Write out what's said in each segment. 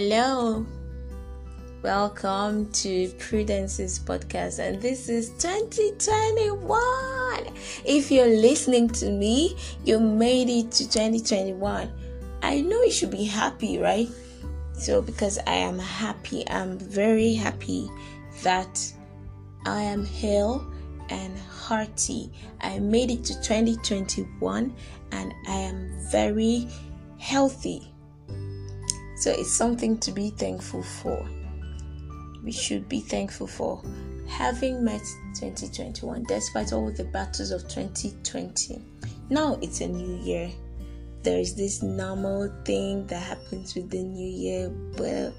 Hello, welcome to Prudence's podcast, and this is 2021. If you're listening to me, you made it to 2021. I know you should be happy, right? So, because I am happy, I'm very happy that I am healed and hearty. I made it to 2021 and I am very healthy. So it's something to be thankful for. We should be thankful for having met 2021 despite all the battles of 2020. Now it's a new year. There is this normal thing that happens with the new year. Well,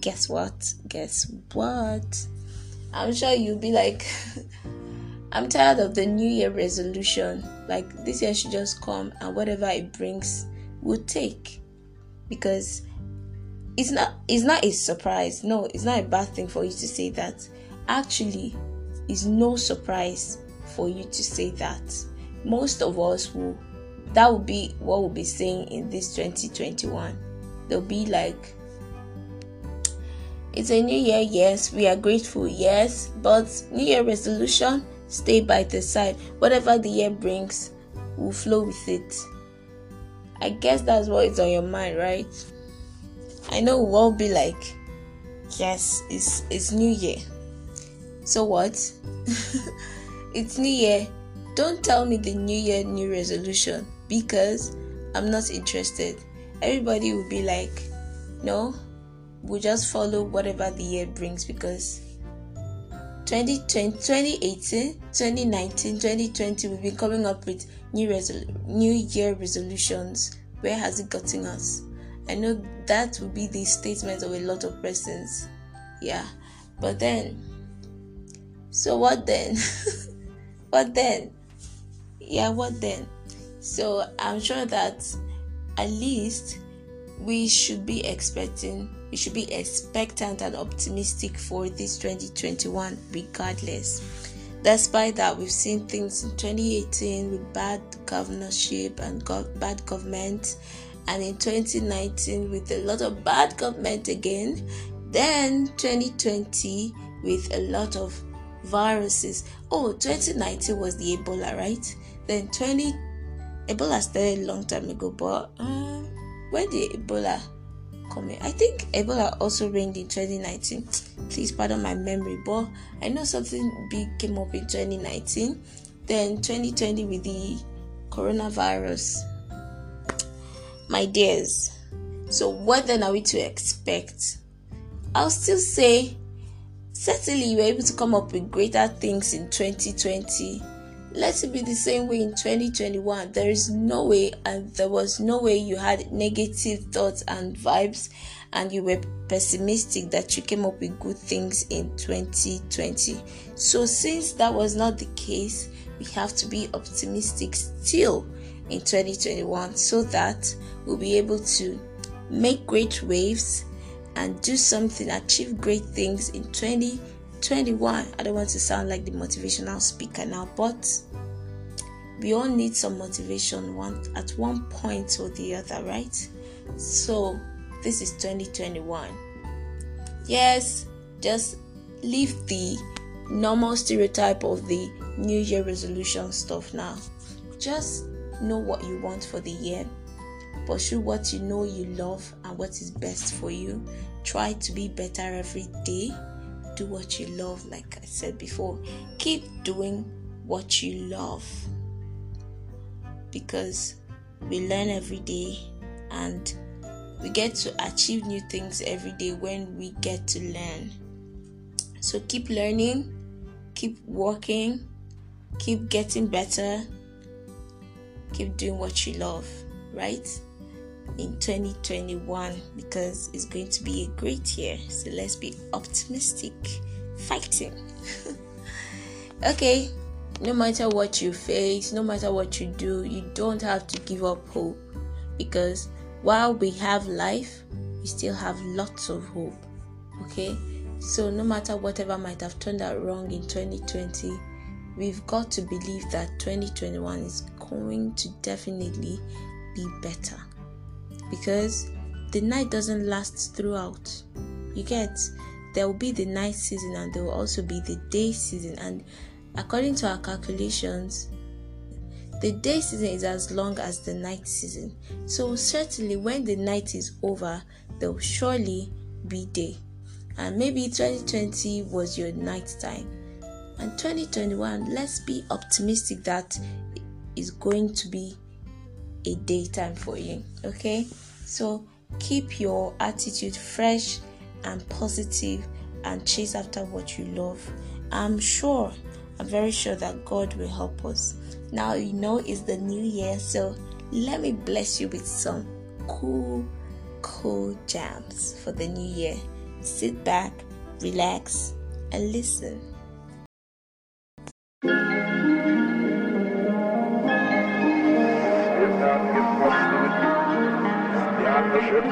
guess what? Guess what? I'm sure you'll be like, I'm tired of the new year resolution. Like this year should just come and whatever it brings, we'll take. Because it's not it's not a surprise. No, it's not a bad thing for you to say that. Actually, it's no surprise for you to say that. Most of us will that will be what we'll be saying in this 2021. They'll be like it's a new year, yes, we are grateful, yes, but new year resolution, stay by the side. Whatever the year brings, will flow with it. I guess that's what is on your mind, right? I know we'll all be like, yes, it's it's New Year. So what? it's New Year. Don't tell me the New Year new resolution because I'm not interested. Everybody will be like, no, we'll just follow whatever the year brings because 2020, 2018, 2019, 2020, we've been coming up with new resol- new year resolutions. Where has it gotten us? I know that would be the statement of a lot of persons. Yeah. But then, so what then? what then? Yeah, what then? So I'm sure that at least we should be expecting, we should be expectant and optimistic for this 2021, regardless. Despite that, we've seen things in 2018 with bad governorship and go- bad government and in 2019 with a lot of bad government again then 2020 with a lot of viruses. Oh 2019 was the ebola right? Then 20 ebola started a long time ago but uh, when did ebola come in? I think ebola also reigned in 2019 please pardon my memory but i know something big came up in 2019 then 2020 with the coronavirus my dears. So, what then are we to expect? I'll still say, certainly you were able to come up with greater things in 2020. Let it be the same way in 2021. There is no way, and there was no way you had negative thoughts and vibes, and you were pessimistic that you came up with good things in 2020. So, since that was not the case, we have to be optimistic still in 2021 so that we'll be able to make great waves and do something, achieve great things in 2021. I don't want to sound like the motivational speaker now, but we all need some motivation at one point or the other, right? So this is 2021. Yes, just leave the normal stereotype of the New Year resolution stuff now. Just know what you want for the year. Pursue what you know you love and what is best for you. Try to be better every day. Do what you love, like I said before. Keep doing what you love because we learn every day and we get to achieve new things every day when we get to learn. So keep learning, keep working, keep getting better, keep doing what you love, right? In 2021 because it's going to be a great year. So let's be optimistic, fighting. okay, no matter what you face, no matter what you do, you don't have to give up hope because while we have life, we still have lots of hope. Okay, so no matter whatever might have turned out wrong in 2020, we've got to believe that 2021 is going to definitely be better because the night doesn't last throughout. You get there will be the night season and there will also be the day season and according to our calculations the day season is as long as the night season. So certainly when the night is over, there will surely be day. And maybe 2020 was your night time. And 2021, let's be optimistic that is going to be a daytime for you. Okay? So keep your attitude fresh and positive and chase after what you love. I'm sure, I'm very sure that God will help us. Now you know it's the new year, so let me bless you with some cool, cool jams for the new year. Sit back, relax, and listen.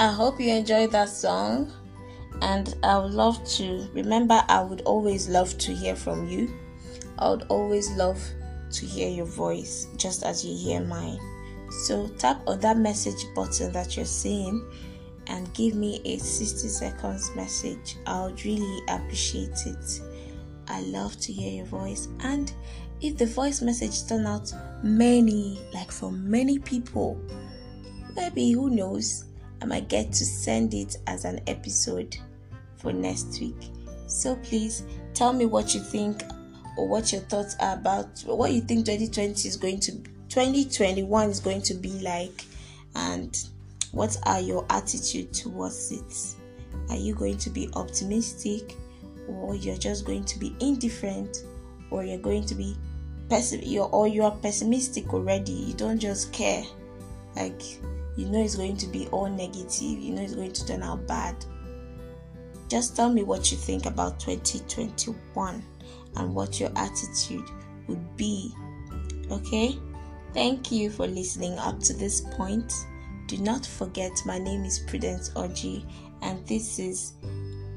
I hope you enjoyed that song. And I would love to remember, I would always love to hear from you. I would always love to hear your voice just as you hear mine. So tap on that message button that you're seeing and give me a 60 seconds message. I would really appreciate it. I love to hear your voice. And if the voice message turn out many, like for many people, maybe who knows, I might get to send it as an episode for next week. So please tell me what you think or what your thoughts are about what you think 2020 is going to 2021 is going to be like and what are your attitude towards it? Are you going to be optimistic or you're just going to be indifferent or you're going to be or you're pessimistic already? You don't just care. Like you know it's going to be all negative you know it's going to turn out bad just tell me what you think about 2021 and what your attitude would be. Okay? Thank you for listening up to this point. Do not forget, my name is Prudence Orji, and this is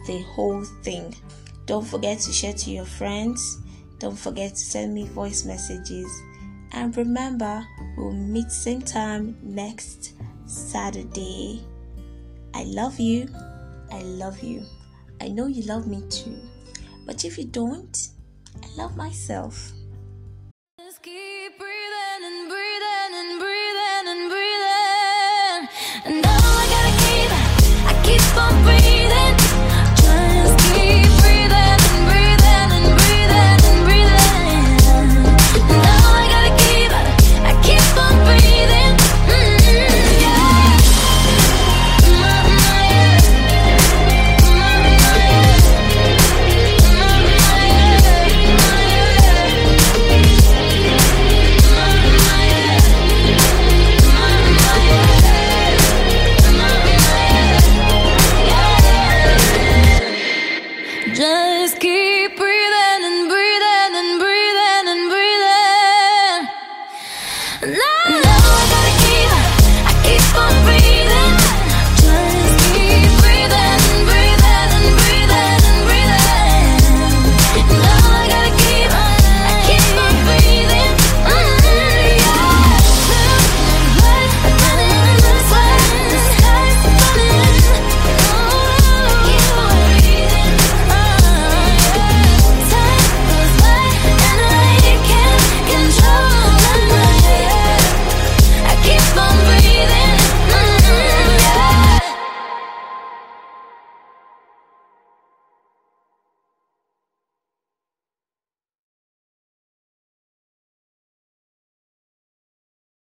the whole thing. Don't forget to share to your friends. Don't forget to send me voice messages. And remember, we'll meet same time next Saturday. I love you. I love you. I know you love me too. But if you don't, I love myself.